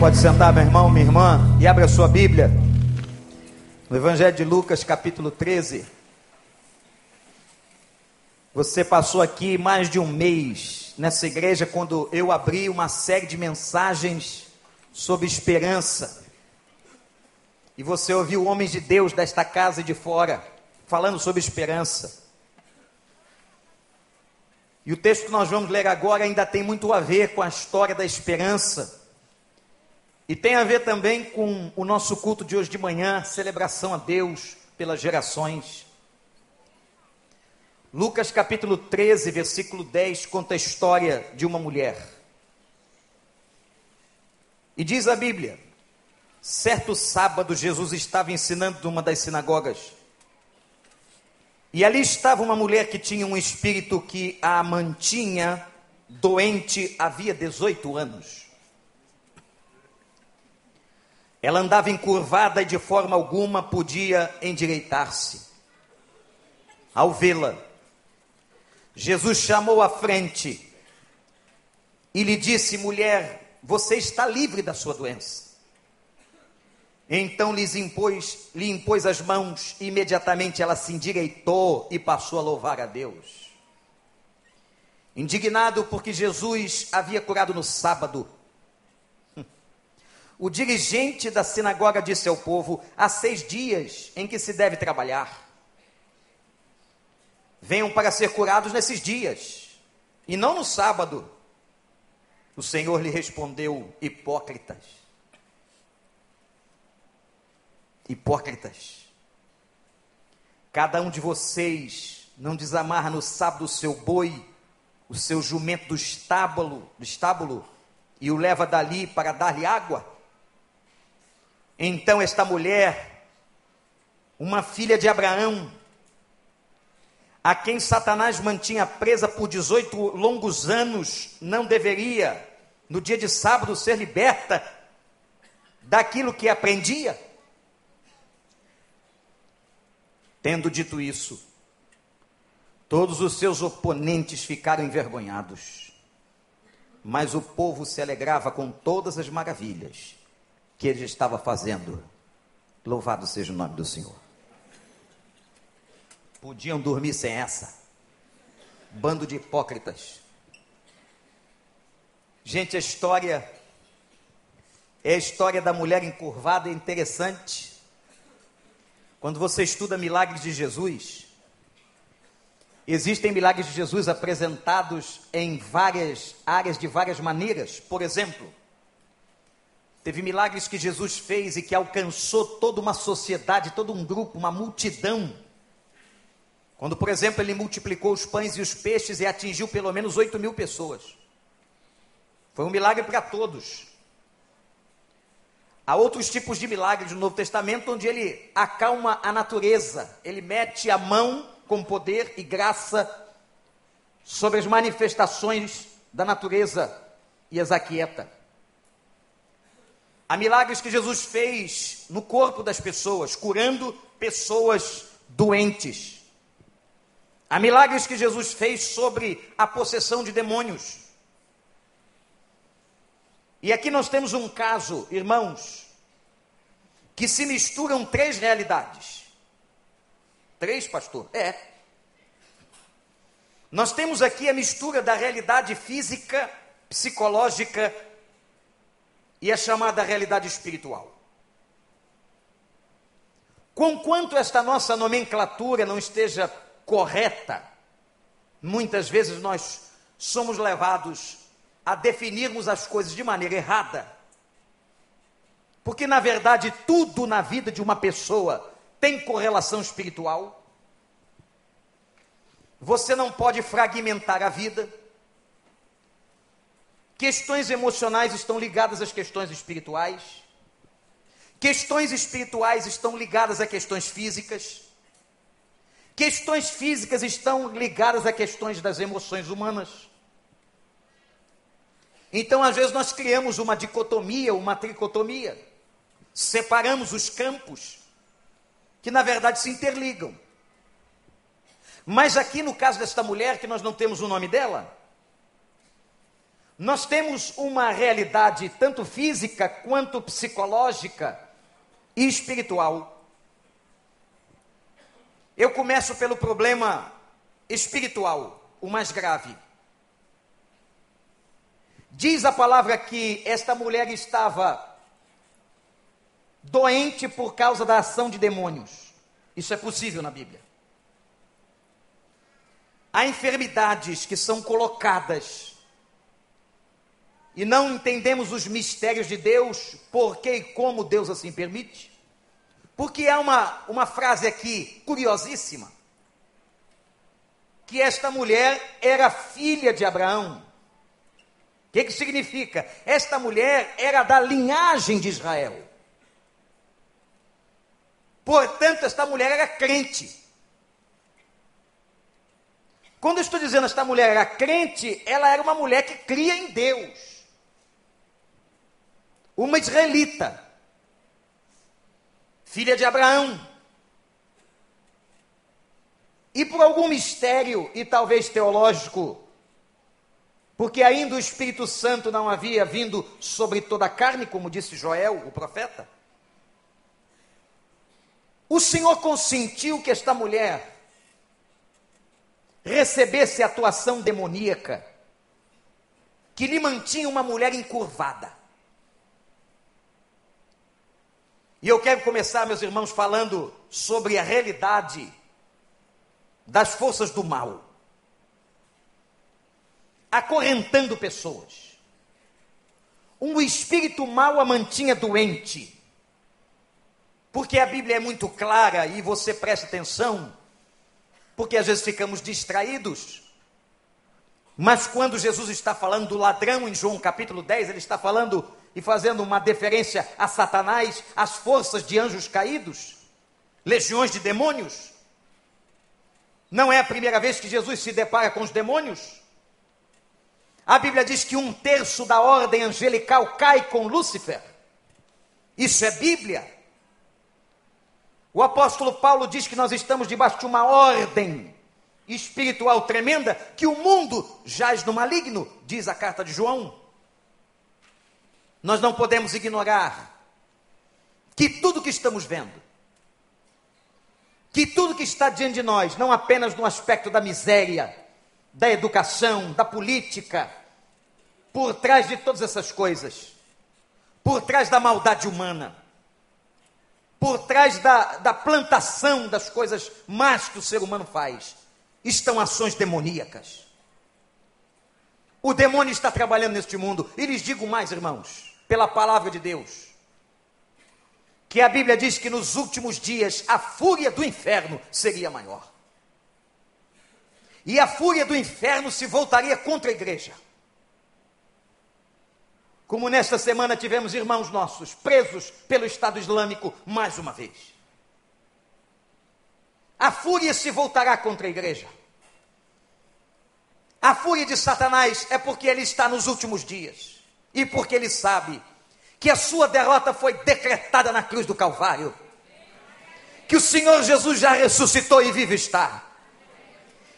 Pode sentar, meu irmão, minha irmã, e abre a sua Bíblia. No Evangelho de Lucas, capítulo 13. Você passou aqui mais de um mês nessa igreja quando eu abri uma série de mensagens sobre esperança. E você ouviu homens de Deus desta casa e de fora falando sobre esperança. E o texto que nós vamos ler agora ainda tem muito a ver com a história da esperança. E tem a ver também com o nosso culto de hoje de manhã, celebração a Deus pelas gerações. Lucas capítulo 13, versículo 10 conta a história de uma mulher. E diz a Bíblia: certo sábado Jesus estava ensinando numa das sinagogas. E ali estava uma mulher que tinha um espírito que a mantinha doente havia 18 anos. Ela andava encurvada e de forma alguma podia endireitar-se. Ao vê-la, Jesus chamou à frente e lhe disse: Mulher, você está livre da sua doença. Então lhes impôs, lhe impôs as mãos, e imediatamente ela se endireitou e passou a louvar a Deus. Indignado porque Jesus havia curado no sábado, o dirigente da sinagoga disse ao povo: há seis dias em que se deve trabalhar. Venham para ser curados nesses dias, e não no sábado. O Senhor lhe respondeu: hipócritas. Hipócritas. Cada um de vocês não desamarra no sábado o seu boi, o seu jumento do estábulo, do estábulo e o leva dali para dar-lhe água? Então, esta mulher, uma filha de Abraão, a quem Satanás mantinha presa por 18 longos anos, não deveria, no dia de sábado, ser liberta daquilo que aprendia? Tendo dito isso, todos os seus oponentes ficaram envergonhados, mas o povo se alegrava com todas as maravilhas que ele estava fazendo. Louvado seja o nome do Senhor. Podiam dormir sem essa. Bando de hipócritas. Gente, a história é a história da mulher encurvada, é interessante. Quando você estuda milagres de Jesus, existem milagres de Jesus apresentados em várias áreas, de várias maneiras. Por exemplo, Teve milagres que Jesus fez e que alcançou toda uma sociedade, todo um grupo, uma multidão. Quando, por exemplo, ele multiplicou os pães e os peixes e atingiu pelo menos 8 mil pessoas. Foi um milagre para todos. Há outros tipos de milagres no Novo Testamento onde ele acalma a natureza, ele mete a mão com poder e graça sobre as manifestações da natureza e as aquieta. Há milagres que Jesus fez no corpo das pessoas, curando pessoas doentes. Há milagres que Jesus fez sobre a possessão de demônios. E aqui nós temos um caso, irmãos, que se misturam três realidades. Três, pastor? É. Nós temos aqui a mistura da realidade física, psicológica e a chamada realidade espiritual. Conquanto esta nossa nomenclatura não esteja correta, muitas vezes nós somos levados a definirmos as coisas de maneira errada. Porque, na verdade, tudo na vida de uma pessoa tem correlação espiritual. Você não pode fragmentar a vida. Questões emocionais estão ligadas às questões espirituais. Questões espirituais estão ligadas a questões físicas. Questões físicas estão ligadas a questões das emoções humanas. Então, às vezes, nós criamos uma dicotomia, uma tricotomia. Separamos os campos, que na verdade se interligam. Mas aqui no caso desta mulher, que nós não temos o nome dela, nós temos uma realidade tanto física quanto psicológica e espiritual. Eu começo pelo problema espiritual, o mais grave. Diz a palavra que esta mulher estava doente por causa da ação de demônios. Isso é possível na Bíblia. Há enfermidades que são colocadas e não entendemos os mistérios de Deus, porque e como Deus assim permite. Porque há uma, uma frase aqui curiosíssima: que esta mulher era filha de Abraão. O que, que significa? Esta mulher era da linhagem de Israel. Portanto, esta mulher era crente. Quando eu estou dizendo esta mulher era crente, ela era uma mulher que cria em Deus uma israelita, filha de Abraão. E por algum mistério, e talvez teológico, porque ainda o Espírito Santo não havia vindo sobre toda a carne, como disse Joel, o profeta, o Senhor consentiu que esta mulher recebesse atuação demoníaca, que lhe mantinha uma mulher encurvada. E eu quero começar, meus irmãos, falando sobre a realidade das forças do mal, acorrentando pessoas. Um espírito mau a mantinha doente, porque a Bíblia é muito clara e você presta atenção, porque às vezes ficamos distraídos. Mas quando Jesus está falando do ladrão em João capítulo 10, ele está falando e fazendo uma deferência a Satanás, as forças de anjos caídos, legiões de demônios. Não é a primeira vez que Jesus se depara com os demônios. A Bíblia diz que um terço da ordem angelical cai com Lúcifer. Isso é Bíblia. O apóstolo Paulo diz que nós estamos debaixo de uma ordem espiritual tremenda, que o mundo jaz no maligno, diz a carta de João. Nós não podemos ignorar que tudo que estamos vendo, que tudo que está diante de nós, não apenas no aspecto da miséria, da educação, da política, por trás de todas essas coisas, por trás da maldade humana, por trás da, da plantação das coisas más que o ser humano faz, estão ações demoníacas. O demônio está trabalhando neste mundo. E lhes digo mais, irmãos pela palavra de Deus. Que a Bíblia diz que nos últimos dias a fúria do inferno seria maior. E a fúria do inferno se voltaria contra a igreja. Como nesta semana tivemos irmãos nossos presos pelo Estado Islâmico mais uma vez. A fúria se voltará contra a igreja. A fúria de Satanás é porque ele está nos últimos dias e porque ele sabe que a sua derrota foi decretada na cruz do Calvário, que o Senhor Jesus já ressuscitou e vive está,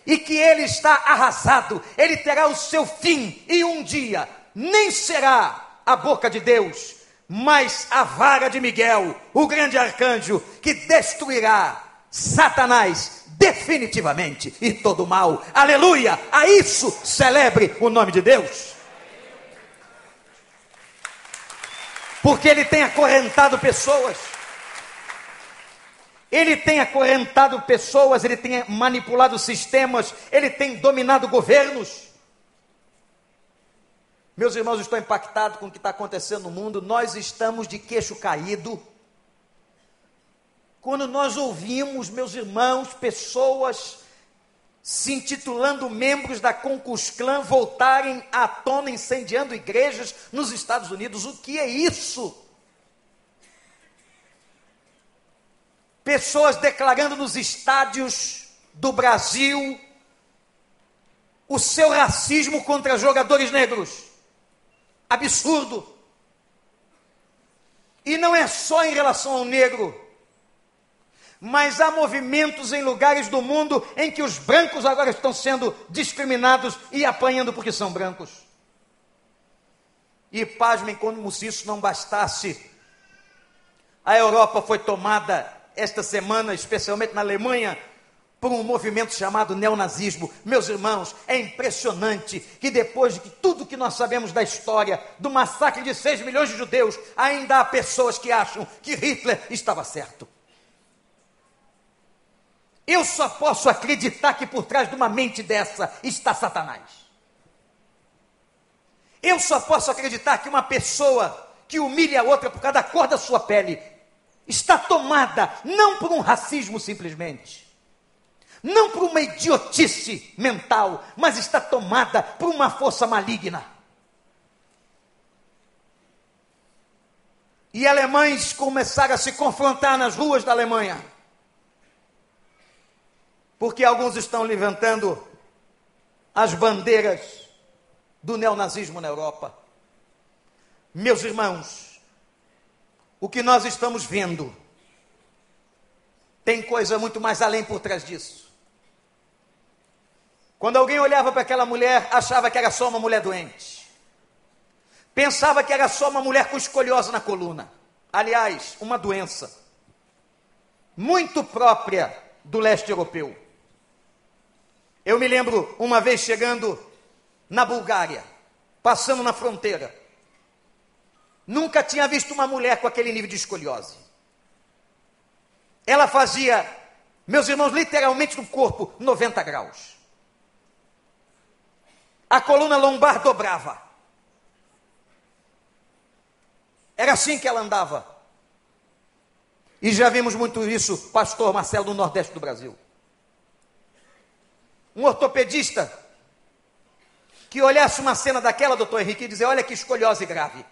e que ele está arrasado, ele terá o seu fim, e um dia nem será a boca de Deus, mas a vara de Miguel, o grande arcanjo, que destruirá Satanás definitivamente e todo mal. Aleluia! A isso celebre o nome de Deus. Porque ele tem acorrentado pessoas. Ele tem acorrentado pessoas, ele tem manipulado sistemas, ele tem dominado governos. Meus irmãos, estou impactado com o que está acontecendo no mundo. Nós estamos de queixo caído. Quando nós ouvimos, meus irmãos, pessoas se intitulando membros da Concus Clan voltarem à tona incendiando igrejas nos Estados Unidos. O que é isso? Pessoas declarando nos estádios do Brasil o seu racismo contra jogadores negros. Absurdo. E não é só em relação ao negro mas há movimentos em lugares do mundo em que os brancos agora estão sendo discriminados e apanhando porque são brancos. E pasmem como se isso não bastasse. A Europa foi tomada esta semana, especialmente na Alemanha, por um movimento chamado neonazismo. Meus irmãos, é impressionante que depois de tudo que nós sabemos da história, do massacre de 6 milhões de judeus, ainda há pessoas que acham que Hitler estava certo. Eu só posso acreditar que por trás de uma mente dessa está Satanás. Eu só posso acreditar que uma pessoa que humilha a outra por causa da cor da sua pele está tomada não por um racismo simplesmente, não por uma idiotice mental, mas está tomada por uma força maligna. E alemães começaram a se confrontar nas ruas da Alemanha, porque alguns estão levantando as bandeiras do neonazismo na Europa. Meus irmãos, o que nós estamos vendo tem coisa muito mais além por trás disso. Quando alguém olhava para aquela mulher, achava que era só uma mulher doente. Pensava que era só uma mulher com escoliose na coluna. Aliás, uma doença muito própria do leste europeu. Eu me lembro uma vez chegando na Bulgária, passando na fronteira. Nunca tinha visto uma mulher com aquele nível de escoliose. Ela fazia, meus irmãos, literalmente no corpo 90 graus. A coluna lombar dobrava. Era assim que ela andava. E já vimos muito isso, pastor Marcelo, no Nordeste do Brasil. Um ortopedista que olhasse uma cena daquela, doutor Henrique, e dizer: olha que escolhose grave.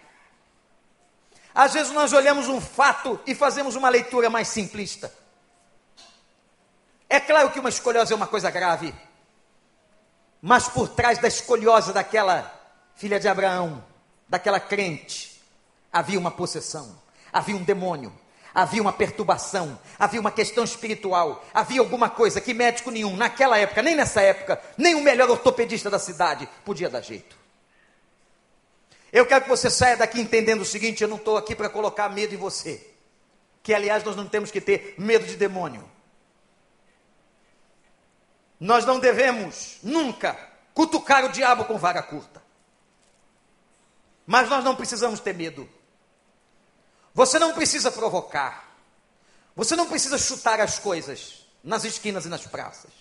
Às vezes nós olhamos um fato e fazemos uma leitura mais simplista. É claro que uma escolhose é uma coisa grave, mas por trás da escolhose daquela filha de Abraão, daquela crente, havia uma possessão, havia um demônio, havia uma perturbação, havia uma questão espiritual, havia alguma coisa que médico nenhum, naquela época, nem nessa época, nem o melhor ortopedista da cidade podia dar jeito. Eu quero que você saia daqui entendendo o seguinte: eu não estou aqui para colocar medo em você, que aliás nós não temos que ter medo de demônio. Nós não devemos nunca cutucar o diabo com vara curta. Mas nós não precisamos ter medo. Você não precisa provocar. Você não precisa chutar as coisas nas esquinas e nas praças.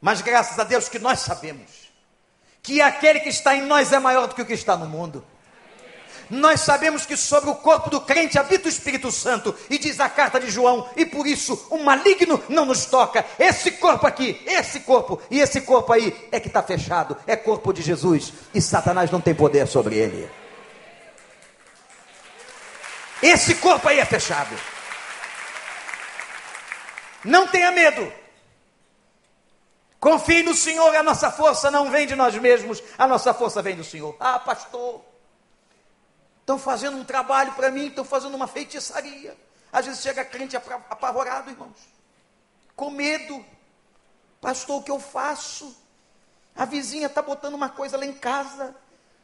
Mas graças a Deus que nós sabemos que aquele que está em nós é maior do que o que está no mundo. Nós sabemos que sobre o corpo do crente habita o Espírito Santo, e diz a carta de João, e por isso o maligno não nos toca. Esse corpo aqui, esse corpo, e esse corpo aí é que está fechado, é corpo de Jesus, e Satanás não tem poder sobre ele. Esse corpo aí é fechado. Não tenha medo. Confie no Senhor, a nossa força não vem de nós mesmos, a nossa força vem do Senhor. Ah, pastor, estão fazendo um trabalho para mim, estão fazendo uma feitiçaria. Às vezes chega crente apavorado, irmãos, com medo. Pastor, o que eu faço? A vizinha está botando uma coisa lá em casa.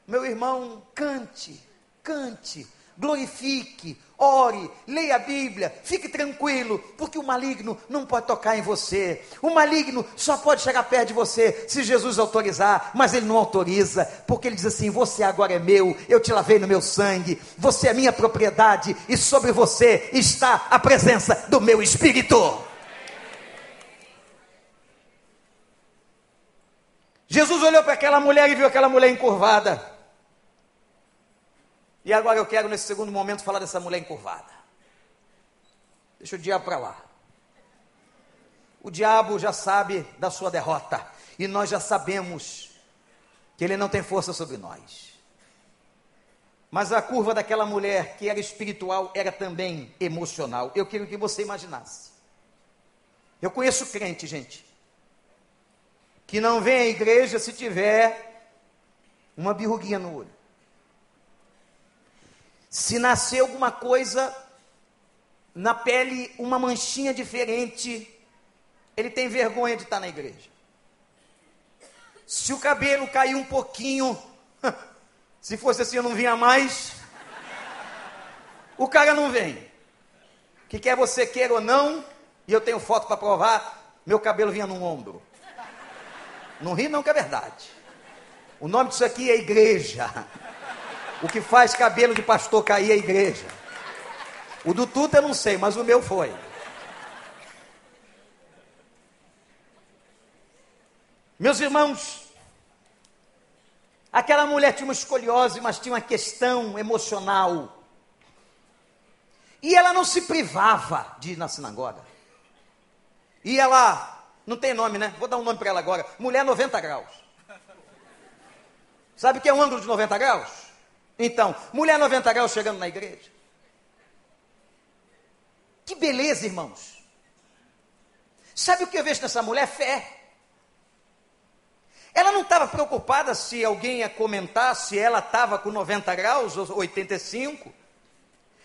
Meu irmão, cante, cante glorifique, ore, leia a Bíblia, fique tranquilo, porque o maligno não pode tocar em você. O maligno só pode chegar perto de você se Jesus autorizar, mas ele não autoriza, porque ele diz assim: Você agora é meu, eu te lavei no meu sangue, você é minha propriedade e sobre você está a presença do meu espírito. Jesus olhou para aquela mulher e viu aquela mulher encurvada. E agora eu quero, nesse segundo momento, falar dessa mulher encurvada. Deixa o diabo para lá. O diabo já sabe da sua derrota. E nós já sabemos que ele não tem força sobre nós. Mas a curva daquela mulher, que era espiritual, era também emocional. Eu quero que você imaginasse. Eu conheço crente, gente, que não vem à igreja se tiver uma birruguinha no olho. Se nascer alguma coisa na pele, uma manchinha diferente, ele tem vergonha de estar na igreja. Se o cabelo cair um pouquinho, Se fosse assim, eu não vinha mais. O cara não vem. Que quer você queira ou não, e eu tenho foto para provar, meu cabelo vinha no ombro. Não ri não que é verdade. O nome disso aqui é igreja. O que faz cabelo de pastor cair é igreja. O do Tuta eu não sei, mas o meu foi. Meus irmãos, aquela mulher tinha uma escoliose, mas tinha uma questão emocional. E ela não se privava de ir na sinagoga. E ela, não tem nome, né? Vou dar um nome para ela agora: Mulher 90 graus. Sabe o que é um ângulo de 90 graus? Então, mulher 90 graus chegando na igreja. Que beleza, irmãos. Sabe o que eu vejo nessa mulher? Fé. Ela não estava preocupada se alguém ia comentar se ela estava com 90 graus ou 85.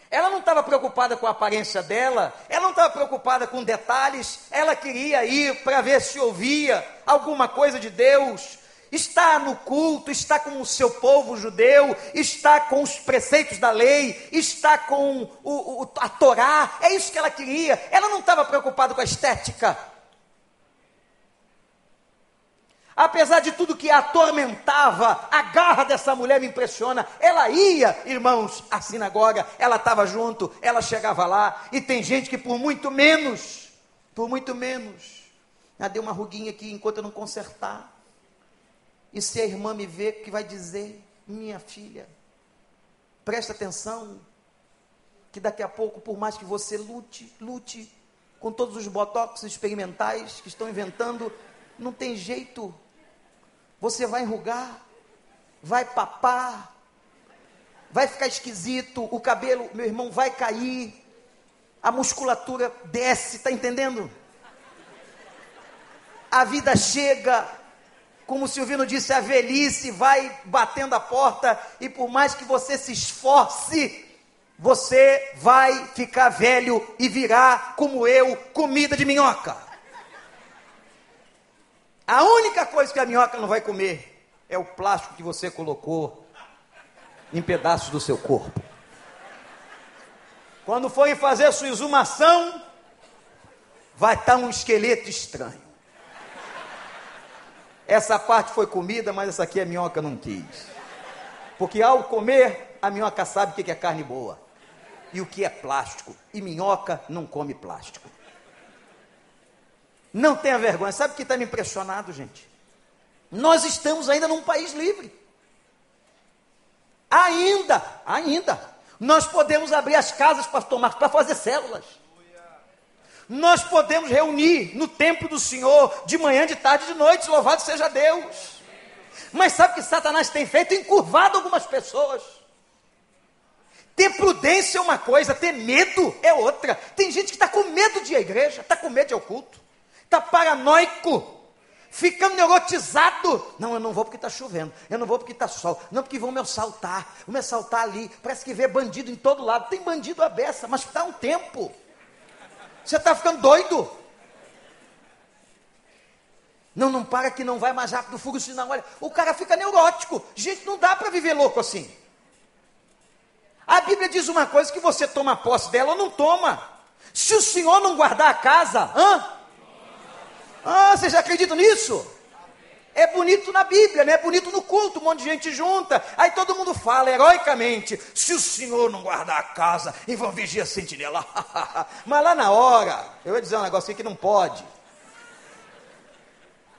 Ela não estava preocupada com a aparência dela, ela não estava preocupada com detalhes, ela queria ir para ver se ouvia alguma coisa de Deus, está no culto, está com o seu povo judeu, está com os preceitos da lei, está com o, o, a Torá, é isso que ela queria. Ela não estava preocupada com a estética. Apesar de tudo que a atormentava, a garra dessa mulher me impressiona. Ela ia, irmãos, à sinagoga, ela estava junto, ela chegava lá, e tem gente que por muito menos, por muito menos, já deu uma ruguinha aqui enquanto eu não consertar. E se a irmã me ver, que vai dizer? Minha filha, presta atenção, que daqui a pouco, por mais que você lute, lute com todos os botox experimentais que estão inventando, não tem jeito. Você vai enrugar, vai papar, vai ficar esquisito, o cabelo, meu irmão, vai cair, a musculatura desce, está entendendo? A vida chega, como o Silvino disse, a velhice vai batendo a porta e por mais que você se esforce, você vai ficar velho e virar, como eu, comida de minhoca. A única coisa que a minhoca não vai comer é o plástico que você colocou em pedaços do seu corpo. Quando for fazer sua exumação, vai estar um esqueleto estranho. Essa parte foi comida, mas essa aqui a minhoca não quis. Porque ao comer, a minhoca sabe o que é carne boa e o que é plástico. E minhoca não come plástico. Não tenha vergonha. Sabe o que está me impressionado, gente? Nós estamos ainda num país livre. Ainda, ainda. Nós podemos abrir as casas, pastor Marcos, para fazer células. Nós podemos reunir no templo do Senhor de manhã, de tarde, de noite, louvado seja Deus. Mas sabe o que Satanás tem feito? Encurvado algumas pessoas. Ter prudência é uma coisa, ter medo é outra. Tem gente que está com medo de ir à igreja, está com medo de ir ao culto, está paranoico, ficando neurotizado. Não, eu não vou porque está chovendo, eu não vou porque está sol, não porque vão me assaltar, vão me assaltar ali. Parece que vê bandido em todo lado. Tem bandido à beça, mas está um tempo. Você está ficando doido? Não, não para que não vai mais rápido, fuga o sinal. Olha, o cara fica neurótico. Gente, não dá para viver louco assim. A Bíblia diz uma coisa que você toma posse dela ou não toma. Se o Senhor não guardar a casa, hã? Ah, vocês acreditam nisso? É bonito na Bíblia, né? É bonito no culto, um monte de gente junta. Aí todo mundo fala heroicamente: se o Senhor não guardar a casa, e vão vigiar a sentinela. Mas lá na hora, eu ia dizer um aqui que não pode.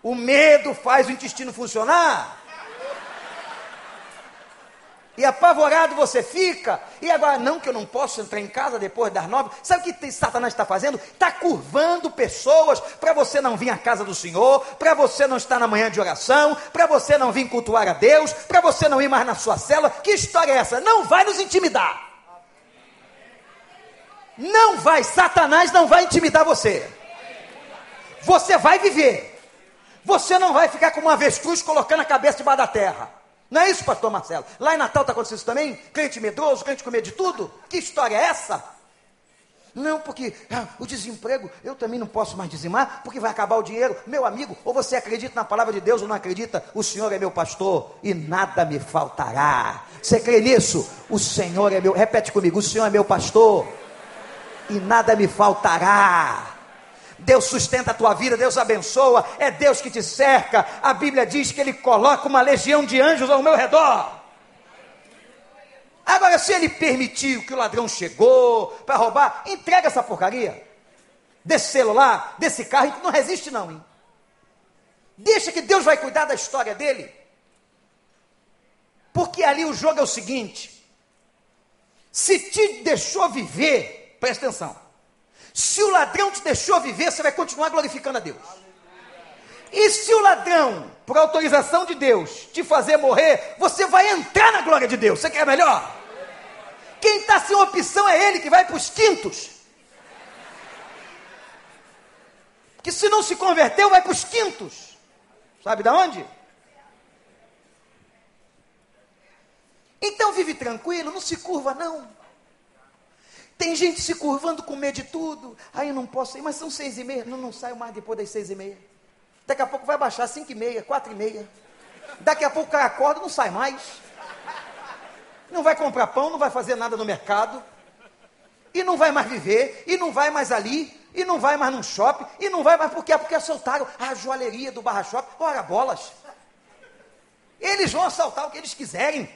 O medo faz o intestino funcionar e apavorado você fica, e agora não que eu não posso entrar em casa depois das nove, sabe o que Satanás está fazendo? Está curvando pessoas para você não vir à casa do Senhor, para você não estar na manhã de oração, para você não vir cultuar a Deus, para você não ir mais na sua cela. Que história é essa? Não vai nos intimidar. Não vai, Satanás não vai intimidar você. Você vai viver. Você não vai ficar como uma avestruz colocando a cabeça debaixo da terra. Não é isso, pastor Marcelo? Lá em Natal está acontecendo isso também? Crente medroso, crente com medo de tudo? Que história é essa? Não, porque ah, o desemprego, eu também não posso mais dizimar, porque vai acabar o dinheiro. Meu amigo, ou você acredita na palavra de Deus ou não acredita, o Senhor é meu pastor e nada me faltará. Você crê nisso? O Senhor é meu, repete comigo, o Senhor é meu pastor e nada me faltará. Deus sustenta a tua vida, Deus abençoa, é Deus que te cerca. A Bíblia diz que Ele coloca uma legião de anjos ao meu redor. Agora, se Ele permitiu que o ladrão chegou para roubar, entrega essa porcaria. Desse celular, desse carro, não resiste não, hein? Deixa que Deus vai cuidar da história dele. Porque ali o jogo é o seguinte: se te deixou viver, presta atenção. Se o ladrão te deixou viver, você vai continuar glorificando a Deus. E se o ladrão, por autorização de Deus, te fazer morrer, você vai entrar na glória de Deus. Você quer melhor? Quem está sem opção é ele que vai para os quintos. Que se não se converteu, vai para os quintos. Sabe da onde? Então vive tranquilo, não se curva não. Tem gente se curvando com medo de tudo. Aí eu não posso ir, mas são seis e meia. Não, não saio mais depois das seis e meia. Daqui a pouco vai baixar cinco e meia, quatro e meia. Daqui a pouco o cara acorda não sai mais. Não vai comprar pão, não vai fazer nada no mercado. E não vai mais viver, e não vai mais ali, e não vai mais num shopping, e não vai mais por quê? Porque assaltaram a joalheria do Barra Shopping. Ora, bolas. Eles vão assaltar o que eles quiserem.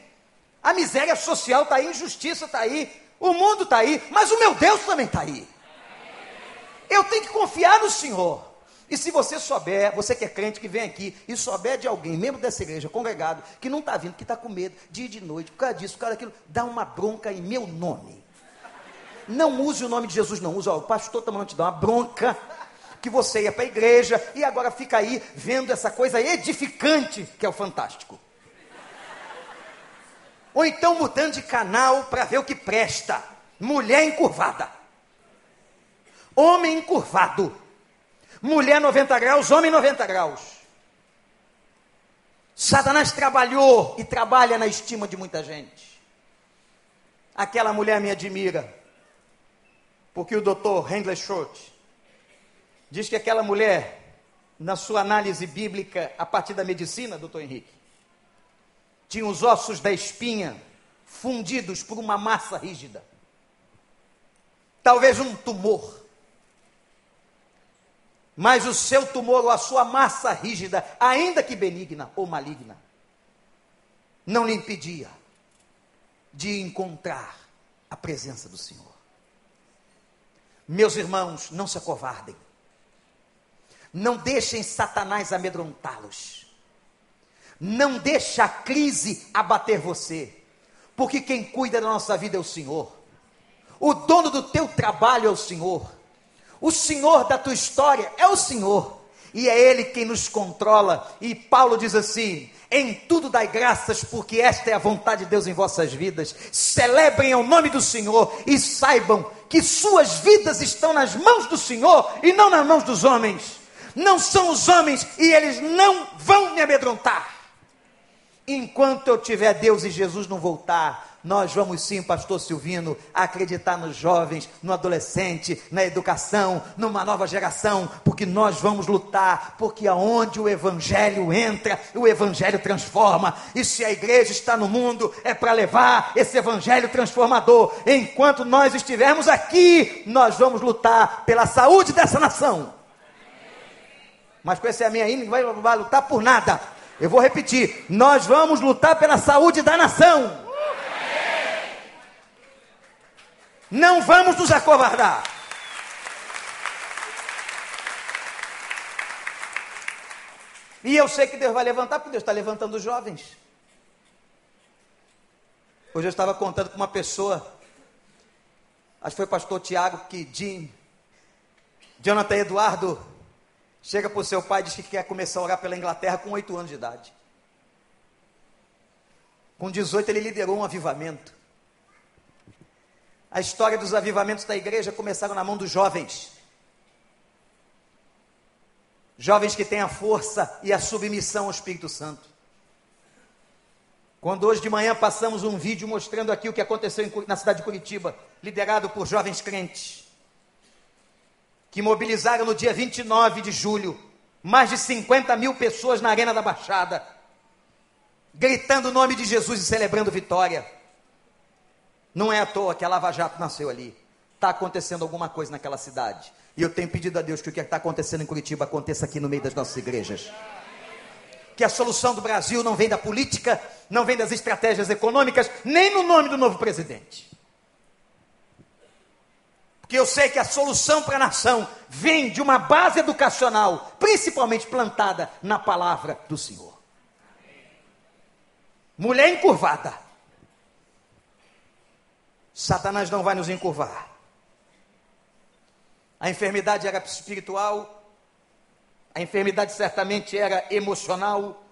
A miséria social está aí, a injustiça está aí, o mundo está aí, mas o meu Deus também está aí. Eu tenho que confiar no Senhor. E se você souber, você que é crente, que vem aqui, e souber de alguém, membro dessa igreja, congregado, que não está vindo, que está com medo, dia e de noite, por causa disso, por causa daquilo, dá uma bronca em meu nome. Não use o nome de Jesus, não. Use, ó, o pastor está mandando te dar uma bronca, que você ia para a igreja, e agora fica aí vendo essa coisa edificante, que é o fantástico. Ou então mudando de canal para ver o que presta. Mulher encurvada. Homem encurvado. Mulher 90 graus, homem 90 graus. Satanás trabalhou e trabalha na estima de muita gente. Aquela mulher me admira, porque o doutor Hendler Schultz diz que aquela mulher, na sua análise bíblica, a partir da medicina, doutor Henrique, tinha os ossos da espinha fundidos por uma massa rígida. Talvez um tumor. Mas o seu tumor ou a sua massa rígida, ainda que benigna ou maligna, não lhe impedia de encontrar a presença do Senhor. Meus irmãos, não se acovardem. Não deixem Satanás amedrontá-los. Não deixa a crise abater você, porque quem cuida da nossa vida é o Senhor. O dono do teu trabalho é o Senhor. O Senhor da tua história é o Senhor. E é Ele quem nos controla. E Paulo diz assim: em tudo dai graças, porque esta é a vontade de Deus em vossas vidas. Celebrem o nome do Senhor e saibam que suas vidas estão nas mãos do Senhor e não nas mãos dos homens. Não são os homens e eles não vão me amedrontar. Enquanto eu tiver Deus e Jesus não voltar, nós vamos sim, pastor Silvino, acreditar nos jovens, no adolescente, na educação, numa nova geração, porque nós vamos lutar, porque aonde o evangelho entra, o evangelho transforma. E se a igreja está no mundo, é para levar esse evangelho transformador. Enquanto nós estivermos aqui, nós vamos lutar pela saúde dessa nação. Mas com esse amém aí, vai, vai lutar por nada eu vou repetir: nós vamos lutar pela saúde da nação. Não vamos nos acovardar. E eu sei que Deus vai levantar, porque Deus está levantando os jovens. Hoje eu estava contando com uma pessoa, acho que foi o pastor Tiago, que Jim, Jonathan Eduardo Chega para o seu pai e diz que quer começar a orar pela Inglaterra com oito anos de idade. Com 18 ele liderou um avivamento. A história dos avivamentos da igreja começaram na mão dos jovens. Jovens que têm a força e a submissão ao Espírito Santo. Quando hoje de manhã passamos um vídeo mostrando aqui o que aconteceu na cidade de Curitiba, liderado por jovens crentes. Que mobilizaram no dia 29 de julho mais de 50 mil pessoas na Arena da Baixada, gritando o nome de Jesus e celebrando vitória. Não é à toa que a Lava Jato nasceu ali. Está acontecendo alguma coisa naquela cidade. E eu tenho pedido a Deus que o que está acontecendo em Curitiba aconteça aqui no meio das nossas igrejas. Que a solução do Brasil não vem da política, não vem das estratégias econômicas, nem no nome do novo presidente. Porque eu sei que a solução para a nação vem de uma base educacional, principalmente plantada na palavra do Senhor. Mulher encurvada. Satanás não vai nos encurvar. A enfermidade era espiritual, a enfermidade certamente era emocional.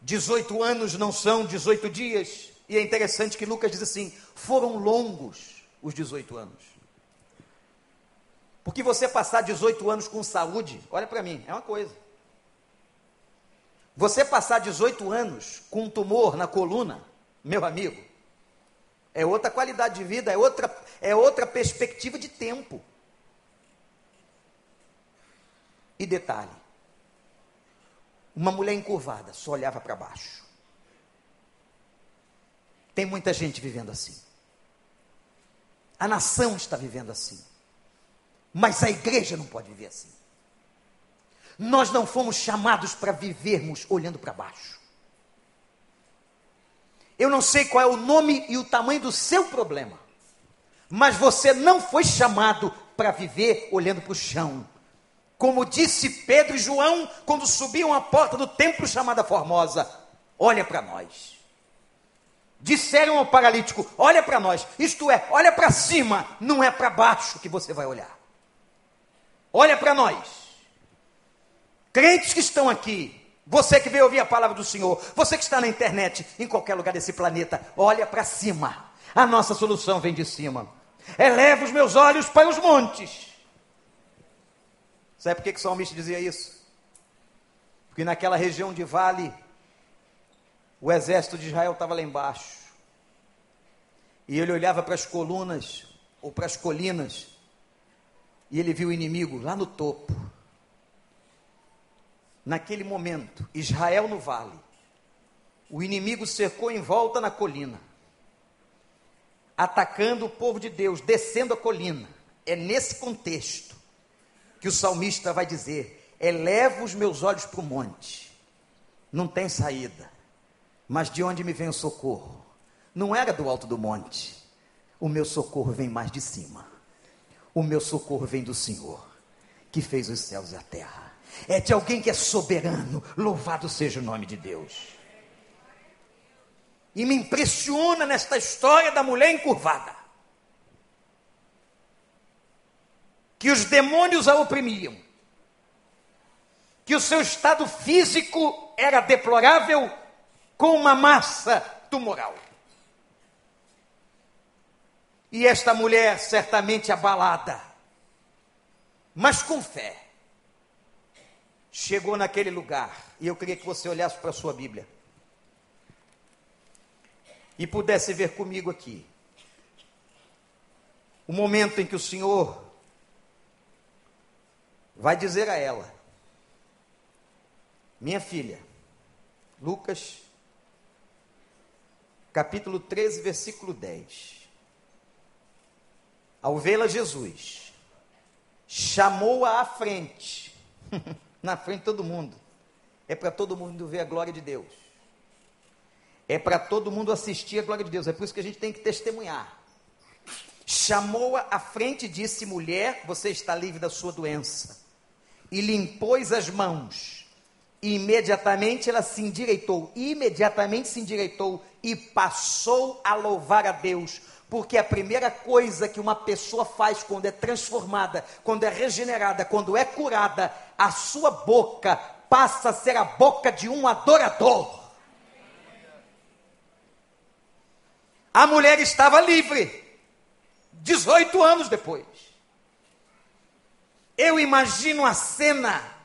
18 anos não são 18 dias. E é interessante que Lucas diz assim: foram longos os 18 anos. Porque você passar 18 anos com saúde, olha para mim, é uma coisa. Você passar 18 anos com um tumor na coluna, meu amigo, é outra qualidade de vida, é outra, é outra perspectiva de tempo. E detalhe: uma mulher encurvada só olhava para baixo. Tem muita gente vivendo assim. A nação está vivendo assim. Mas a igreja não pode viver assim. Nós não fomos chamados para vivermos olhando para baixo. Eu não sei qual é o nome e o tamanho do seu problema, mas você não foi chamado para viver olhando para o chão. Como disse Pedro e João quando subiam a porta do templo chamada Formosa: olha para nós. Disseram ao paralítico: Olha para nós, isto é, olha para cima, não é para baixo que você vai olhar. Olha para nós. Crentes que estão aqui, você que veio ouvir a palavra do Senhor, você que está na internet, em qualquer lugar desse planeta, olha para cima. A nossa solução vem de cima. Eleva os meus olhos para os montes. Sabe por que, que o salmista dizia isso? Porque naquela região de vale o exército de Israel estava lá embaixo. E ele olhava para as colunas, ou para as colinas, e ele viu o inimigo lá no topo. Naquele momento, Israel no vale, o inimigo cercou em volta na colina, atacando o povo de Deus, descendo a colina. É nesse contexto que o salmista vai dizer: eleva os meus olhos para o monte, não tem saída mas de onde me vem o socorro? Não era do alto do monte. O meu socorro vem mais de cima. O meu socorro vem do Senhor, que fez os céus e a terra. É de alguém que é soberano. Louvado seja o nome de Deus. E me impressiona nesta história da mulher encurvada. Que os demônios a oprimiam. Que o seu estado físico era deplorável com uma massa tumoral. E esta mulher, certamente abalada, mas com fé, chegou naquele lugar. E eu queria que você olhasse para a sua Bíblia e pudesse ver comigo aqui o momento em que o Senhor vai dizer a ela: Minha filha, Lucas capítulo 13, versículo 10. Ao vê-la, Jesus chamou-a à frente, na frente de todo mundo. É para todo mundo ver a glória de Deus. É para todo mundo assistir a glória de Deus. É por isso que a gente tem que testemunhar. Chamou-a à frente e disse: Mulher, você está livre da sua doença. E lhe impôs as mãos. Imediatamente ela se endireitou. Imediatamente se endireitou e passou a louvar a Deus, porque a primeira coisa que uma pessoa faz quando é transformada, quando é regenerada, quando é curada, a sua boca passa a ser a boca de um adorador. A mulher estava livre, 18 anos depois. Eu imagino a cena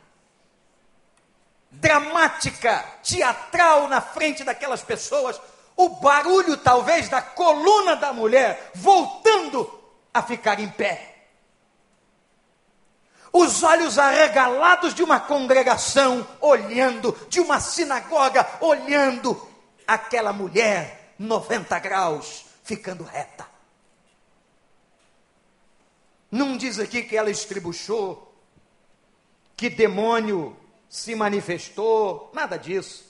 dramática, teatral na frente daquelas pessoas, o barulho talvez da coluna da mulher voltando a ficar em pé. os olhos arregalados de uma congregação olhando, de uma sinagoga olhando aquela mulher 90 graus ficando reta. Não diz aqui que ela estribuchou, que demônio se manifestou, nada disso.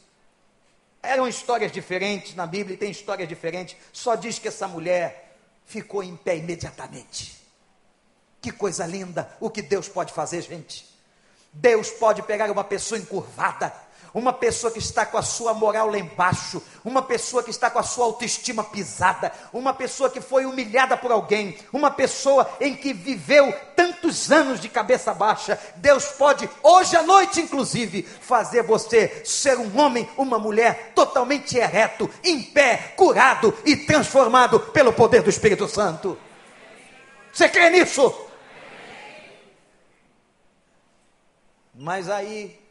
Eram histórias diferentes na Bíblia, tem histórias diferentes. Só diz que essa mulher ficou em pé imediatamente. Que coisa linda o que Deus pode fazer, gente. Deus pode pegar uma pessoa encurvada, uma pessoa que está com a sua moral lá embaixo, uma pessoa que está com a sua autoestima pisada, uma pessoa que foi humilhada por alguém, uma pessoa em que viveu tantos anos de cabeça baixa. Deus pode, hoje à noite, inclusive, fazer você ser um homem, uma mulher totalmente ereto, em pé, curado e transformado pelo poder do Espírito Santo. Você crê nisso? Mas aí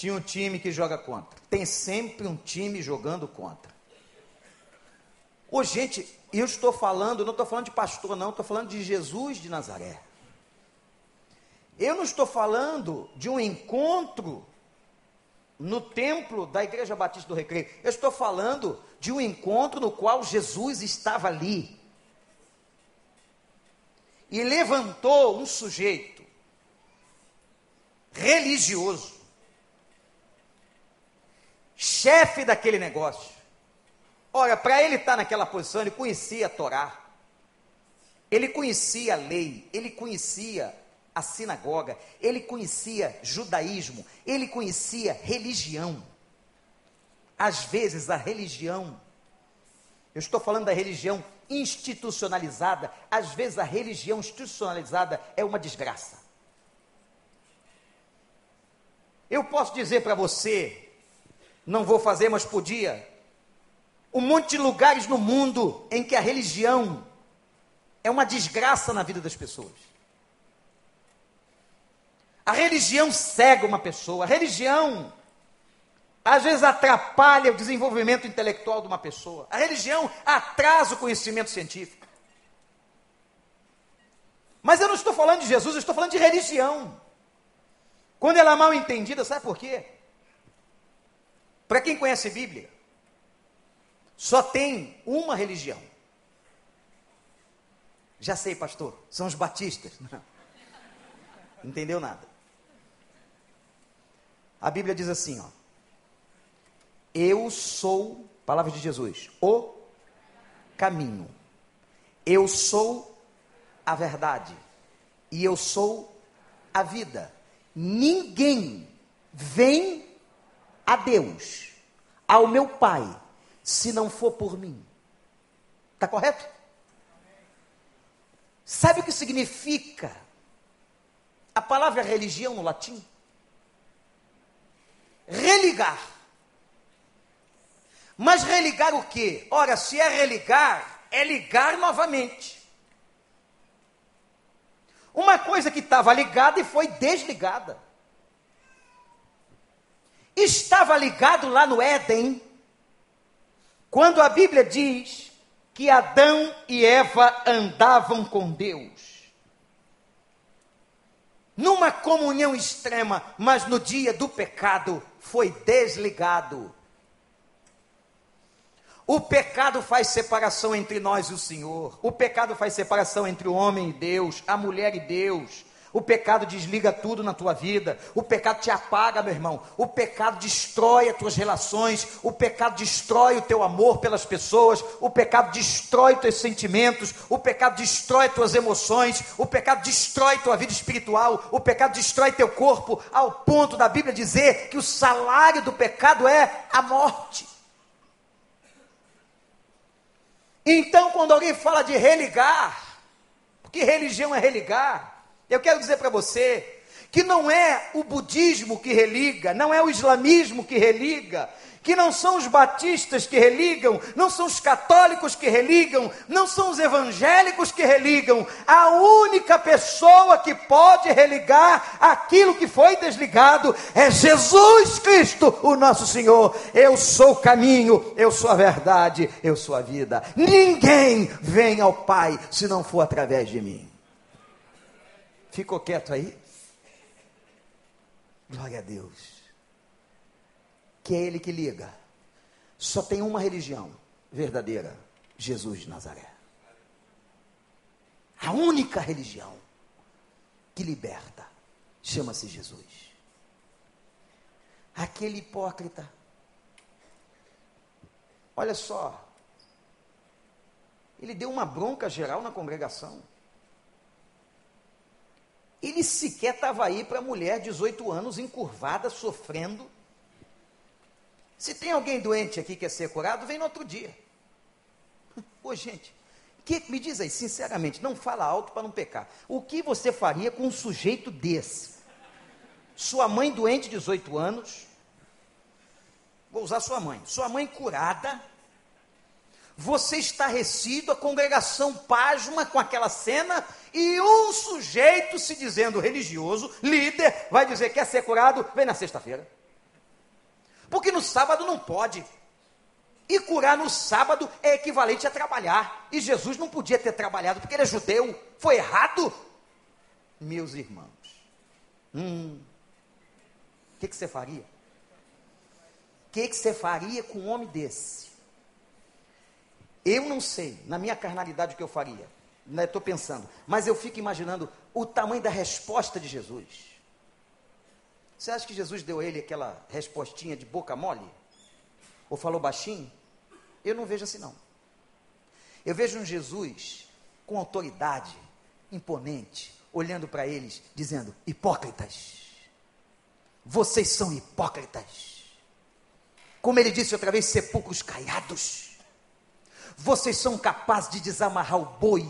tinha um time que joga contra. Tem sempre um time jogando contra. Ô, gente, eu estou falando, não estou falando de pastor, não, estou falando de Jesus de Nazaré. Eu não estou falando de um encontro no templo da Igreja Batista do Recreio. Eu estou falando de um encontro no qual Jesus estava ali. E levantou um sujeito religioso, chefe daquele negócio. Olha, para ele estar tá naquela posição, ele conhecia a Torá, ele conhecia a lei, ele conhecia a sinagoga, ele conhecia judaísmo, ele conhecia religião. Às vezes a religião, eu estou falando da religião institucionalizada, às vezes a religião institucionalizada é uma desgraça. Eu posso dizer para você, não vou fazer, mas podia, um monte de lugares no mundo em que a religião é uma desgraça na vida das pessoas. A religião cega uma pessoa, a religião às vezes atrapalha o desenvolvimento intelectual de uma pessoa, a religião atrasa o conhecimento científico. Mas eu não estou falando de Jesus, eu estou falando de religião. Quando ela é mal entendida, sabe por quê? Para quem conhece Bíblia, só tem uma religião. Já sei, pastor, são os batistas. Não. Entendeu nada. A Bíblia diz assim, ó. Eu sou, palavra de Jesus, o caminho. Eu sou a verdade. E eu sou a vida ninguém vem a Deus, ao meu Pai, se não for por mim. Está correto? Sabe o que significa a palavra religião no latim? Religar. Mas religar o quê? Ora, se é religar, é ligar novamente. Uma coisa que estava ligada e foi desligada. Estava ligado lá no Éden, quando a Bíblia diz que Adão e Eva andavam com Deus. Numa comunhão extrema, mas no dia do pecado foi desligado. O pecado faz separação entre nós e o Senhor. O pecado faz separação entre o homem e Deus, a mulher e Deus. O pecado desliga tudo na tua vida. O pecado te apaga, meu irmão. O pecado destrói as tuas relações. O pecado destrói o teu amor pelas pessoas. O pecado destrói teus sentimentos. O pecado destrói tuas emoções. O pecado destrói tua vida espiritual. O pecado destrói teu corpo. Ao ponto da Bíblia dizer que o salário do pecado é a morte. Então, quando alguém fala de religar, porque religião é religar, eu quero dizer para você que não é o budismo que religa, não é o islamismo que religa, que não são os batistas que religam, não são os católicos que religam, não são os evangélicos que religam. A única pessoa que pode religar aquilo que foi desligado é Jesus Cristo, o nosso Senhor. Eu sou o caminho, eu sou a verdade, eu sou a vida. Ninguém vem ao Pai se não for através de mim. Ficou quieto aí? Glória a Deus. Que é Ele que liga. Só tem uma religião verdadeira: Jesus de Nazaré. A única religião que liberta chama-se Jesus. Aquele hipócrita. Olha só. Ele deu uma bronca geral na congregação. Ele sequer estava aí para a mulher de 18 anos, encurvada, sofrendo. Se tem alguém doente aqui que quer ser curado, vem no outro dia. Ô gente, que, me diz aí, sinceramente, não fala alto para não pecar. O que você faria com um sujeito desse? Sua mãe doente, 18 anos. Vou usar sua mãe. Sua mãe curada, você estarrecido, a congregação pasma com aquela cena, e um sujeito se dizendo religioso, líder, vai dizer que quer ser curado, vem na sexta-feira. Porque no sábado não pode. E curar no sábado é equivalente a trabalhar. E Jesus não podia ter trabalhado porque ele é judeu. Foi errado? Meus irmãos. Hum. O que, que você faria? O que, que você faria com um homem desse? Eu não sei, na minha carnalidade, o que eu faria. Estou pensando. Mas eu fico imaginando o tamanho da resposta de Jesus. Você acha que Jesus deu a ele aquela respostinha de boca mole? Ou falou baixinho? Eu não vejo assim, não. Eu vejo um Jesus com autoridade, imponente, olhando para eles, dizendo: hipócritas. Vocês são hipócritas. Como ele disse outra vez, sepulcros caiados vocês são capazes de desamarrar o boi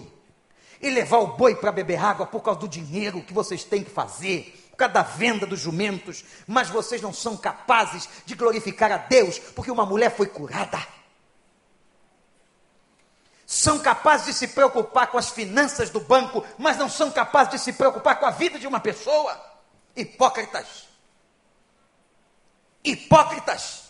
e levar o boi para beber água por causa do dinheiro que vocês têm que fazer, por causa da venda dos jumentos, mas vocês não são capazes de glorificar a Deus porque uma mulher foi curada. São capazes de se preocupar com as finanças do banco, mas não são capazes de se preocupar com a vida de uma pessoa. Hipócritas. Hipócritas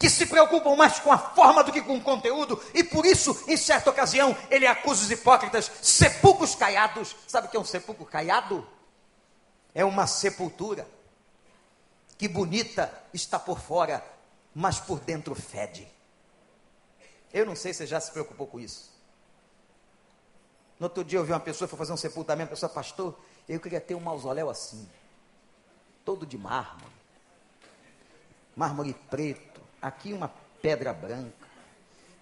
que se preocupam mais com a forma do que com o conteúdo, e por isso, em certa ocasião, ele acusa os hipócritas, sepulcros caiados. Sabe o que é um sepulcro caiado? É uma sepultura que bonita está por fora, mas por dentro fede. Eu não sei se você já se preocupou com isso. No outro dia eu vi uma pessoa foi fazer um sepultamento, a pessoa, pastor, eu queria ter um mausoléu assim, todo de mármore, mármore preto aqui uma pedra branca,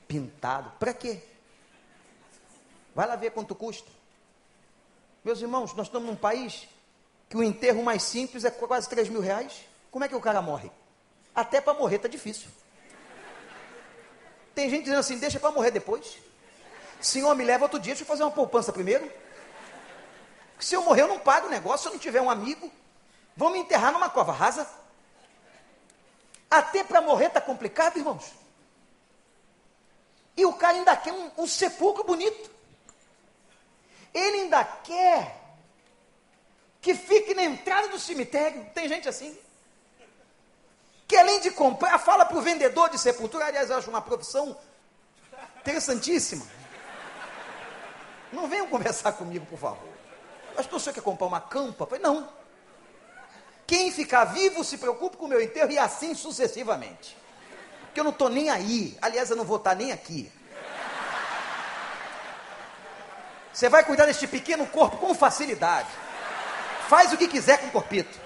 pintado. Para quê? Vai lá ver quanto custa. Meus irmãos, nós estamos num país que o enterro mais simples é quase 3 mil reais. Como é que o cara morre? Até para morrer está difícil. Tem gente dizendo assim, deixa para morrer depois. Senhor, me leva outro dia, deixa eu fazer uma poupança primeiro. Se eu morrer, eu não pago o negócio, se eu não tiver um amigo. Vão me enterrar numa cova rasa. Até para morrer está complicado, irmãos. E o cara ainda quer um, um sepulcro bonito. Ele ainda quer que fique na entrada do cemitério. Tem gente assim. Que além de comprar, fala para o vendedor de sepultura. Aliás, eu acho uma profissão interessantíssima. Não venham conversar comigo, por favor. Pastor, você quer comprar uma campa? falei, não. Quem ficar vivo se preocupe com o meu enterro e assim sucessivamente. Porque eu não estou nem aí. Aliás, eu não vou estar nem aqui. Você vai cuidar deste pequeno corpo com facilidade. Faz o que quiser com o corpito.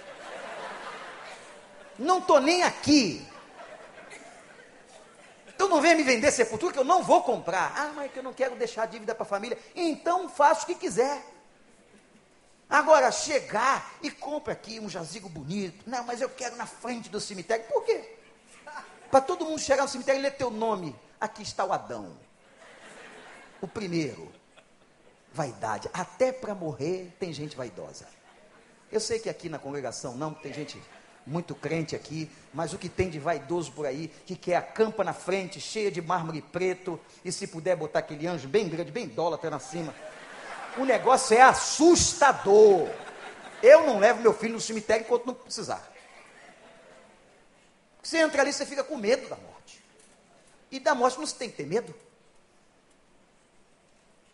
Não estou nem aqui. Então não venha me vender sepultura que eu não vou comprar. Ah, mas que eu não quero deixar dívida para a família. Então faça o que quiser. Agora, chegar e compra aqui um jazigo bonito. Não, mas eu quero na frente do cemitério. Por quê? Para todo mundo chegar no cemitério e ler teu nome. Aqui está o Adão. O primeiro. Vaidade. Até para morrer tem gente vaidosa. Eu sei que aqui na congregação não, tem gente muito crente aqui, mas o que tem de vaidoso por aí, que quer a campa na frente, cheia de mármore preto, e se puder botar aquele anjo bem grande, bem até na cima, o negócio é assustador. Eu não levo meu filho no cemitério enquanto não precisar. Você entra ali, você fica com medo da morte. E da morte não se tem que ter medo.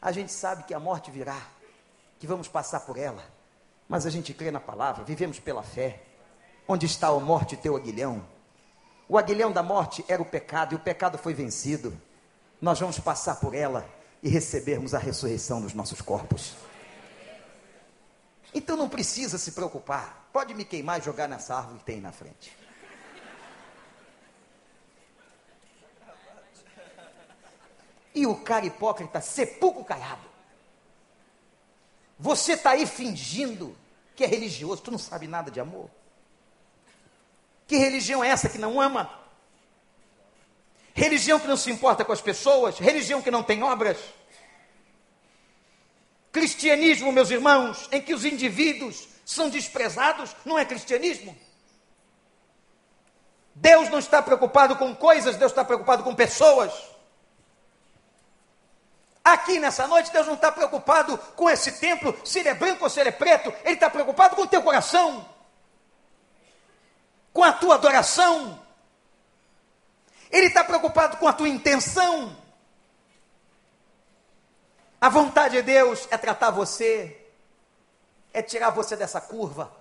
A gente sabe que a morte virá. que vamos passar por ela, mas a gente crê na palavra, vivemos pela fé. Onde está a morte, teu aguilhão? O aguilhão da morte era o pecado, e o pecado foi vencido. Nós vamos passar por ela e recebermos a ressurreição dos nossos corpos. Então não precisa se preocupar. Pode me queimar e jogar nessa árvore que tem na frente. E o cara hipócrita sepulcro caiado. Você está aí fingindo que é religioso, tu não sabe nada de amor. Que religião é essa que não ama? Religião que não se importa com as pessoas? Religião que não tem obras? Cristianismo, meus irmãos, em que os indivíduos são desprezados, não é cristianismo? Deus não está preocupado com coisas, Deus está preocupado com pessoas. Aqui nessa noite, Deus não está preocupado com esse templo, se ele é branco ou se ele é preto, Ele está preocupado com o teu coração com a tua adoração, Ele está preocupado com a tua intenção. A vontade de Deus é tratar você, é tirar você dessa curva,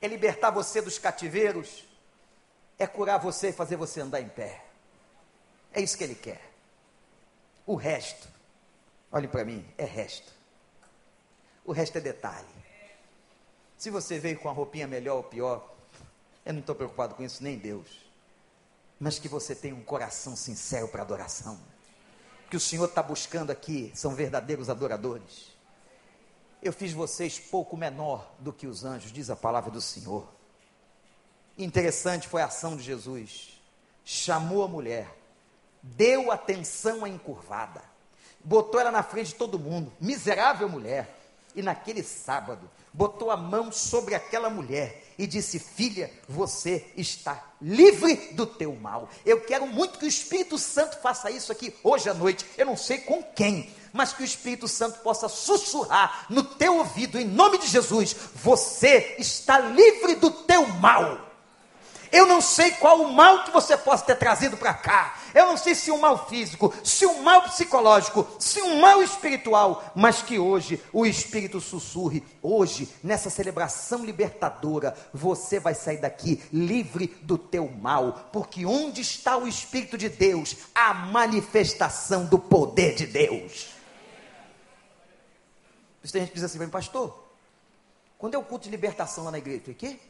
é libertar você dos cativeiros, é curar você e fazer você andar em pé. É isso que Ele quer. O resto, olhe para mim, é resto. O resto é detalhe. Se você veio com a roupinha melhor ou pior, eu não estou preocupado com isso, nem Deus. Mas que você tenha um coração sincero para adoração. Que o Senhor está buscando aqui são verdadeiros adoradores. Eu fiz vocês pouco menor do que os anjos, diz a palavra do Senhor. Interessante foi a ação de Jesus. Chamou a mulher, deu atenção à encurvada, botou ela na frente de todo mundo. Miserável mulher. E naquele sábado, botou a mão sobre aquela mulher e disse: Filha, você está livre do teu mal. Eu quero muito que o Espírito Santo faça isso aqui hoje à noite. Eu não sei com quem, mas que o Espírito Santo possa sussurrar no teu ouvido, em nome de Jesus: Você está livre do teu mal. Eu não sei qual o mal que você possa ter trazido para cá. Eu não sei se um mal físico, se um mal psicológico, se um mal espiritual, mas que hoje o Espírito sussurre. Hoje, nessa celebração libertadora, você vai sair daqui livre do teu mal, porque onde está o Espírito de Deus, a manifestação do poder de Deus. Tem gente que diz assim, pastor, quando é o culto de libertação lá na igreja? O quê?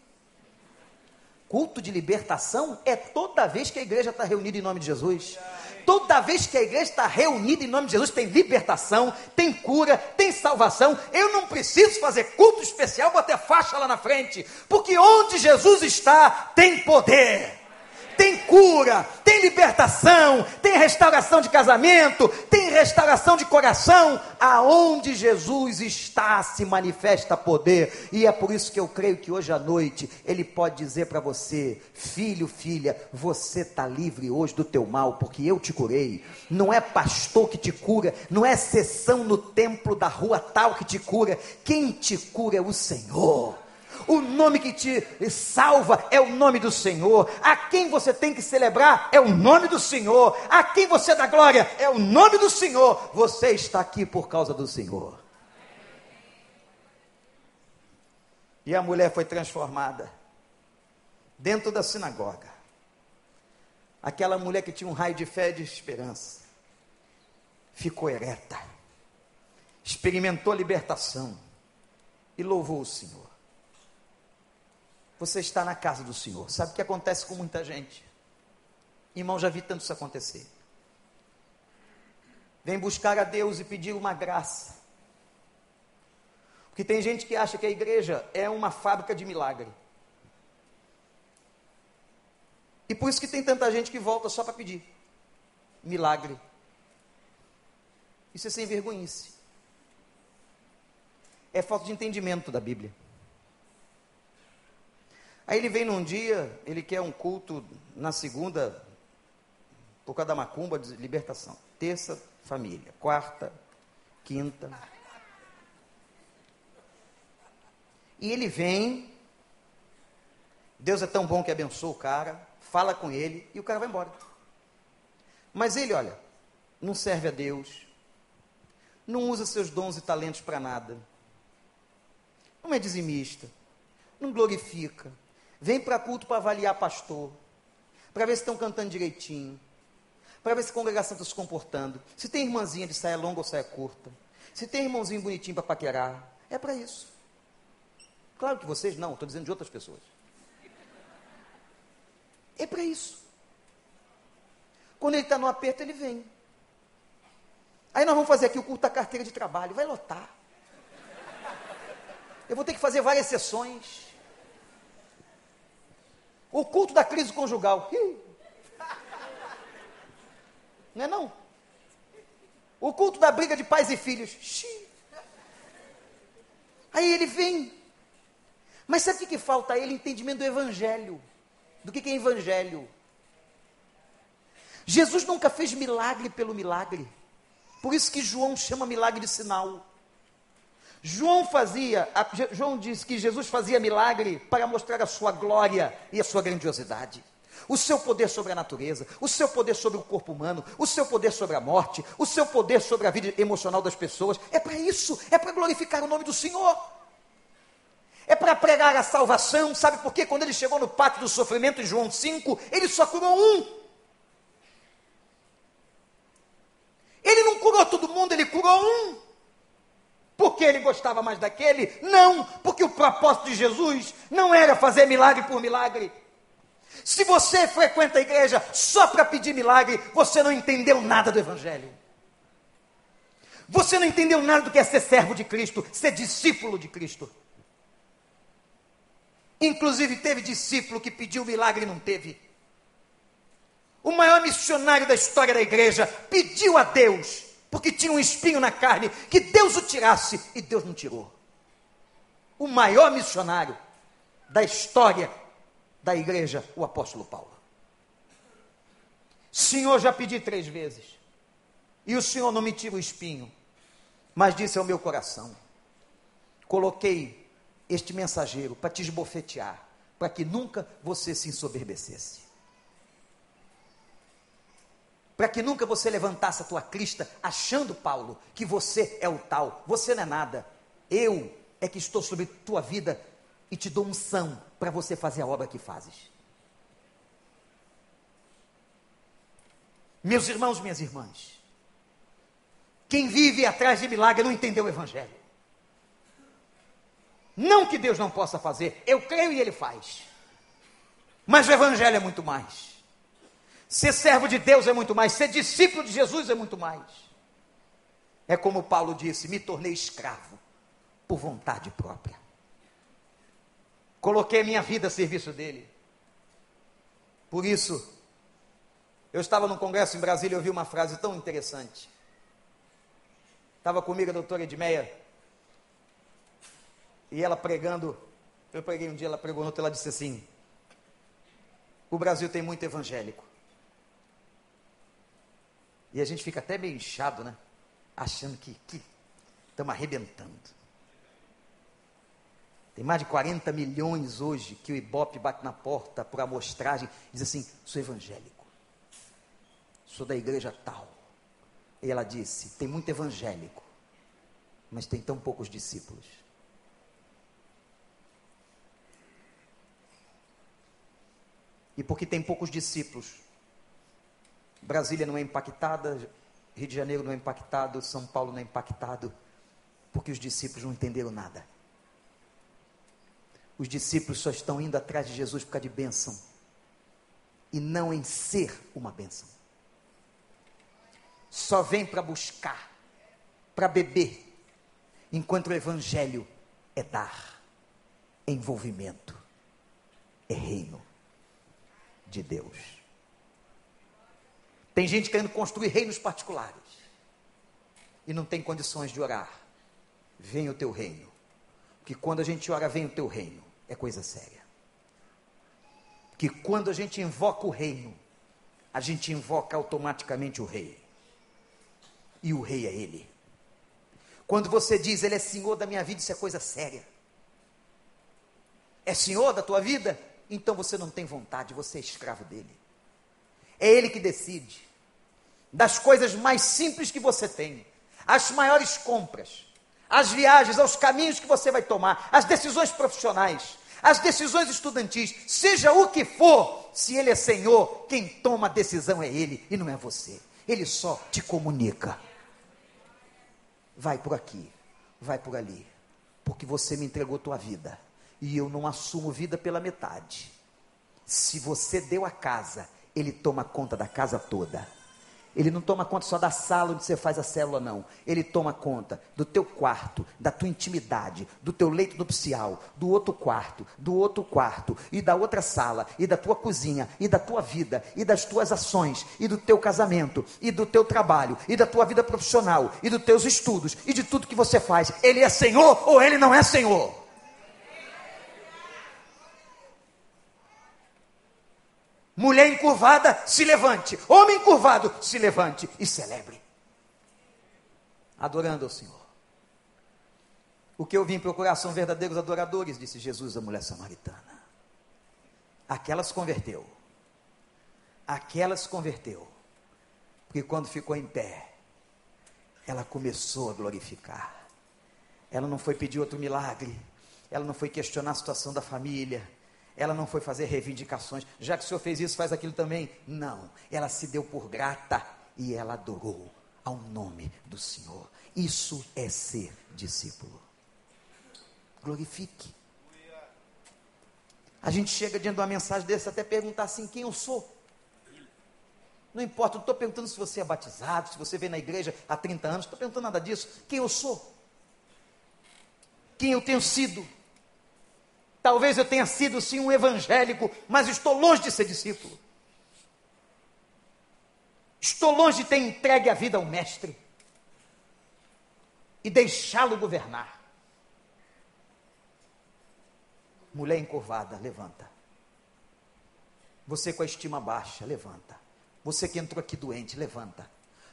Culto de libertação é toda vez que a igreja está reunida em nome de Jesus. Toda vez que a igreja está reunida em nome de Jesus, tem libertação, tem cura, tem salvação. Eu não preciso fazer culto especial, bater faixa lá na frente, porque onde Jesus está, tem poder tem cura, tem libertação, tem restauração de casamento, tem restauração de coração. Aonde Jesus está, se manifesta poder. E é por isso que eu creio que hoje à noite Ele pode dizer para você: Filho, filha, você está livre hoje do teu mal, porque eu te curei. Não é pastor que te cura, não é sessão no templo da rua tal que te cura. Quem te cura é o Senhor. O nome que te salva é o nome do Senhor. A quem você tem que celebrar é o nome do Senhor. A quem você dá glória é o nome do Senhor. Você está aqui por causa do Senhor. E a mulher foi transformada dentro da sinagoga. Aquela mulher que tinha um raio de fé e de esperança ficou ereta, experimentou libertação e louvou o Senhor. Você está na casa do Senhor. Sabe o que acontece com muita gente? Irmão, já vi tanto isso acontecer. Vem buscar a Deus e pedir uma graça. Porque tem gente que acha que a igreja é uma fábrica de milagre. E por isso que tem tanta gente que volta só para pedir milagre. Isso é sem vergonhice. É falta de entendimento da Bíblia. Aí ele vem num dia, ele quer um culto na segunda, por causa da macumba de libertação. Terça, família. Quarta, quinta. E ele vem, Deus é tão bom que abençoa o cara, fala com ele e o cara vai embora. Mas ele, olha, não serve a Deus, não usa seus dons e talentos para nada, não é dizimista, não glorifica, vem para culto para avaliar pastor, para ver se estão cantando direitinho, para ver se a congregação está se comportando, se tem irmãzinha de saia longa ou saia curta, se tem irmãozinho bonitinho para paquerar, é para isso. Claro que vocês não, estou dizendo de outras pessoas. É para isso. Quando ele está no aperto, ele vem. Aí nós vamos fazer aqui o culto da carteira de trabalho, vai lotar. Eu vou ter que fazer várias sessões. O culto da crise conjugal. Não é não? O culto da briga de pais e filhos. Aí ele vem. Mas sabe o que falta a ele? Entendimento do evangelho. Do que, é evangelho? Jesus nunca fez milagre pelo milagre. Por isso que João chama milagre de sinal. João fazia, João diz que Jesus fazia milagre para mostrar a sua glória e a sua grandiosidade. O seu poder sobre a natureza, o seu poder sobre o corpo humano, o seu poder sobre a morte, o seu poder sobre a vida emocional das pessoas. É para isso, é para glorificar o nome do Senhor. É para pregar a salvação, sabe por quê? Quando ele chegou no pátio do sofrimento em João 5, ele só curou um. Ele não curou todo mundo, ele curou um. Porque ele gostava mais daquele? Não, porque o propósito de Jesus não era fazer milagre por milagre. Se você frequenta a igreja só para pedir milagre, você não entendeu nada do Evangelho. Você não entendeu nada do que é ser servo de Cristo, ser discípulo de Cristo. Inclusive, teve discípulo que pediu milagre e não teve. O maior missionário da história da igreja pediu a Deus porque tinha um espinho na carne, que Deus o tirasse, e Deus não tirou. O maior missionário da história da igreja, o apóstolo Paulo. Senhor, já pedi três vezes, e o Senhor não me tira o espinho, mas disse ao meu coração: coloquei este mensageiro para te esbofetear, para que nunca você se ensoberbecesse para que nunca você levantasse a tua crista achando, Paulo, que você é o tal. Você não é nada. Eu é que estou sobre tua vida e te dou unção para você fazer a obra que fazes. Meus irmãos, minhas irmãs, quem vive atrás de milagre não entendeu o Evangelho. Não que Deus não possa fazer, eu creio e Ele faz. Mas o Evangelho é muito mais. Ser servo de Deus é muito mais, ser discípulo de Jesus é muito mais. É como Paulo disse: me tornei escravo por vontade própria. Coloquei minha vida a serviço dele. Por isso, eu estava num congresso em Brasília e ouvi uma frase tão interessante. Estava comigo a doutora Edmeia, e ela pregando, eu preguei um dia, ela pregou no outro, ela disse assim: o Brasil tem muito evangélico. E a gente fica até meio inchado, né? Achando que estamos arrebentando. Tem mais de 40 milhões hoje que o Ibope bate na porta por amostragem, diz assim: sou evangélico, sou da igreja tal. E ela disse: tem muito evangélico, mas tem tão poucos discípulos. E porque tem poucos discípulos, Brasília não é impactada, Rio de Janeiro não é impactado, São Paulo não é impactado, porque os discípulos não entenderam nada. Os discípulos só estão indo atrás de Jesus por causa de bênção, e não em ser uma bênção. Só vem para buscar, para beber, enquanto o Evangelho é dar, é envolvimento, é reino de Deus. Tem gente querendo construir reinos particulares e não tem condições de orar. Vem o teu reino. Que quando a gente ora, vem o teu reino. É coisa séria. Que quando a gente invoca o reino, a gente invoca automaticamente o rei. E o rei é ele. Quando você diz, Ele é Senhor da minha vida, isso é coisa séria. É Senhor da tua vida? Então você não tem vontade, você é escravo dele. É Ele que decide. Das coisas mais simples que você tem, as maiores compras, as viagens, aos caminhos que você vai tomar, as decisões profissionais, as decisões estudantis, seja o que for, se Ele é Senhor, quem toma a decisão é Ele e não é você. Ele só te comunica. Vai por aqui, vai por ali, porque você me entregou tua vida e eu não assumo vida pela metade. Se você deu a casa, Ele toma conta da casa toda. Ele não toma conta só da sala onde você faz a célula, não. Ele toma conta do teu quarto, da tua intimidade, do teu leito nupcial, do outro quarto, do outro quarto, e da outra sala, e da tua cozinha, e da tua vida, e das tuas ações, e do teu casamento, e do teu trabalho, e da tua vida profissional, e dos teus estudos, e de tudo que você faz. Ele é Senhor ou ele não é Senhor? Mulher encurvada, se levante. Homem encurvado, se levante e celebre. Adorando ao Senhor. O que eu vim procurar são verdadeiros adoradores, disse Jesus à mulher samaritana. Aquela se converteu. Aquela se converteu. Porque quando ficou em pé, ela começou a glorificar. Ela não foi pedir outro milagre. Ela não foi questionar a situação da família ela não foi fazer reivindicações, já que o Senhor fez isso, faz aquilo também. Não, ela se deu por grata e ela adorou ao nome do Senhor. Isso é ser discípulo. Glorifique. A gente chega diante de uma mensagem dessa até perguntar assim: quem eu sou? Não importa, não estou perguntando se você é batizado, se você vem na igreja há 30 anos, não estou perguntando nada disso. Quem eu sou? Quem eu tenho sido? Talvez eu tenha sido sim um evangélico, mas estou longe de ser discípulo. Estou longe de ter entregue a vida ao Mestre e deixá-lo governar. Mulher encurvada, levanta. Você com a estima baixa, levanta. Você que entrou aqui doente, levanta.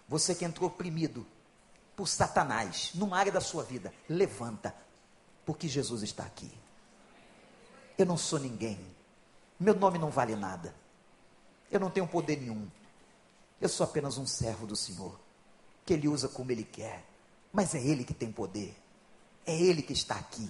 Você que entrou oprimido por Satanás, numa área da sua vida, levanta. Porque Jesus está aqui. Eu não sou ninguém. Meu nome não vale nada. Eu não tenho poder nenhum. Eu sou apenas um servo do Senhor, que Ele usa como Ele quer. Mas é Ele que tem poder. É Ele que está aqui,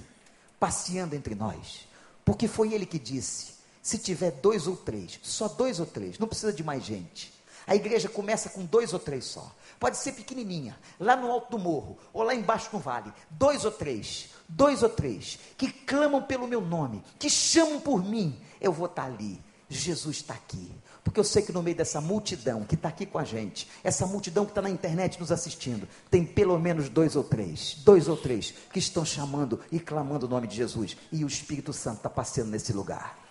passeando entre nós. Porque foi Ele que disse: se tiver dois ou três, só dois ou três, não precisa de mais gente. A igreja começa com dois ou três só. Pode ser pequenininha, lá no alto do morro, ou lá embaixo no vale. Dois ou três, dois ou três, que clamam pelo meu nome, que chamam por mim, eu vou estar ali. Jesus está aqui. Porque eu sei que no meio dessa multidão que está aqui com a gente, essa multidão que está na internet nos assistindo, tem pelo menos dois ou três, dois ou três, que estão chamando e clamando o nome de Jesus. E o Espírito Santo está passeando nesse lugar.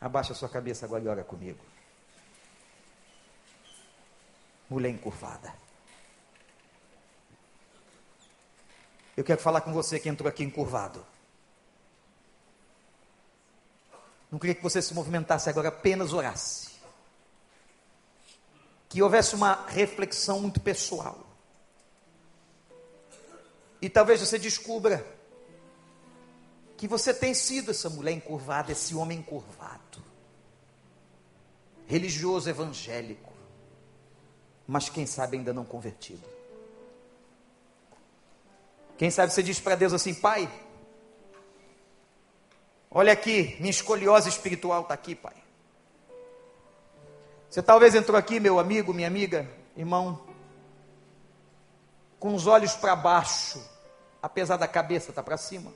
Abaixa sua cabeça agora e ora comigo. Mulher encurvada. Eu quero falar com você que entrou aqui encurvado. Não queria que você se movimentasse agora, apenas orasse. Que houvesse uma reflexão muito pessoal. E talvez você descubra que você tem sido essa mulher encurvada, esse homem encurvado, religioso evangélico, mas quem sabe ainda não convertido. Quem sabe você diz para Deus assim, Pai, olha aqui, minha escoliose espiritual está aqui, Pai. Você talvez entrou aqui, meu amigo, minha amiga, irmão, com os olhos para baixo, apesar da cabeça estar tá para cima,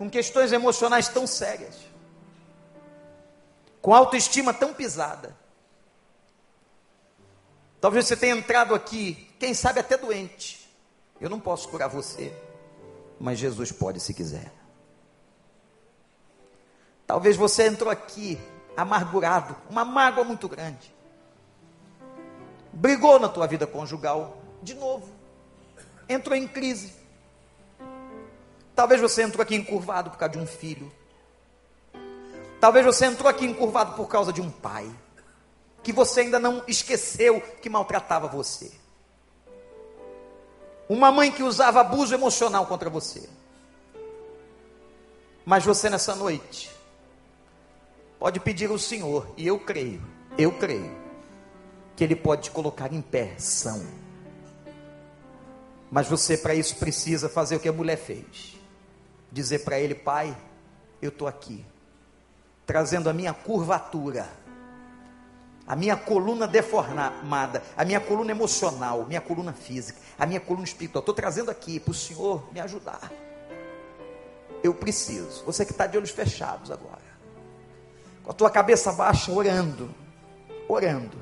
com questões emocionais tão sérias, com autoestima tão pisada. Talvez você tenha entrado aqui, quem sabe até doente, eu não posso curar você, mas Jesus pode se quiser. Talvez você entrou aqui amargurado, uma mágoa muito grande. Brigou na tua vida conjugal de novo. Entrou em crise. Talvez você entrou aqui encurvado por causa de um filho. Talvez você entrou aqui encurvado por causa de um pai que você ainda não esqueceu que maltratava você. Uma mãe que usava abuso emocional contra você. Mas você nessa noite pode pedir ao Senhor, e eu creio, eu creio, que Ele pode te colocar em pé, são. Mas você, para isso, precisa fazer o que a mulher fez: dizer para Ele, Pai, eu estou aqui, trazendo a minha curvatura, a minha coluna deformada, a minha coluna emocional, minha coluna física, a minha coluna espiritual. Estou trazendo aqui para o Senhor me ajudar. Eu preciso. Você que está de olhos fechados agora, com a tua cabeça baixa, orando, orando,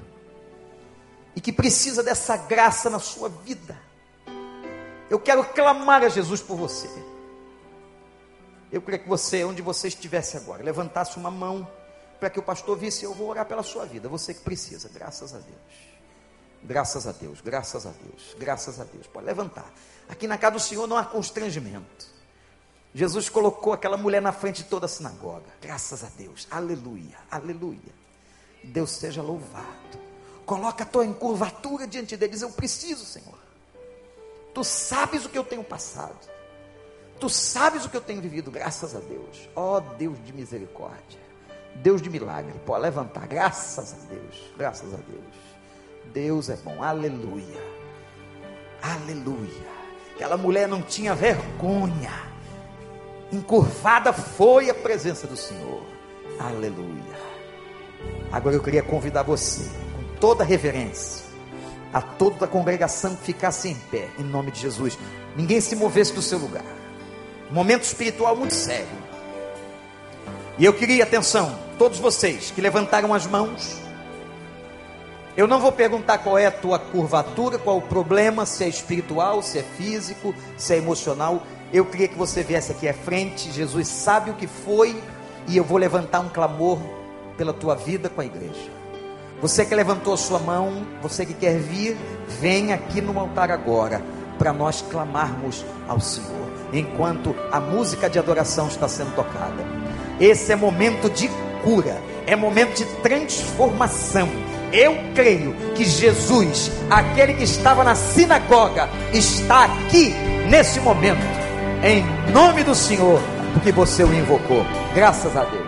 e que precisa dessa graça na sua vida. Eu quero clamar a Jesus por você. Eu queria que você, onde você estivesse agora, levantasse uma mão para que o pastor visse, eu vou orar pela sua vida. Você que precisa, graças a Deus. Graças a Deus, graças a Deus, graças a Deus. Pode levantar. Aqui na casa do Senhor não há constrangimento. Jesus colocou aquela mulher na frente de toda a sinagoga. Graças a Deus. Aleluia, aleluia. Deus seja louvado. Coloca a tua encurvatura diante dele. Diz: Eu preciso, Senhor. Tu sabes o que eu tenho passado. Tu sabes o que eu tenho vivido, graças a Deus. Ó oh, Deus de misericórdia. Deus de milagre. Pode levantar, graças a Deus. Graças a Deus. Deus é bom. Aleluia. Aleluia. Aquela mulher não tinha vergonha. Encurvada foi a presença do Senhor. Aleluia. Agora eu queria convidar você, com toda reverência, a toda a congregação que ficasse em pé, em nome de Jesus. Ninguém se movesse do seu lugar momento espiritual muito sério. E eu queria atenção, todos vocês que levantaram as mãos. Eu não vou perguntar qual é a tua curvatura, qual o problema, se é espiritual, se é físico, se é emocional. Eu queria que você viesse aqui à frente. Jesus sabe o que foi e eu vou levantar um clamor pela tua vida com a igreja. Você que levantou a sua mão, você que quer vir, vem aqui no altar agora para nós clamarmos ao Senhor enquanto a música de adoração está sendo tocada. Esse é momento de cura, é momento de transformação. Eu creio que Jesus, aquele que estava na sinagoga, está aqui nesse momento, em nome do Senhor, porque você o invocou. Graças a Deus.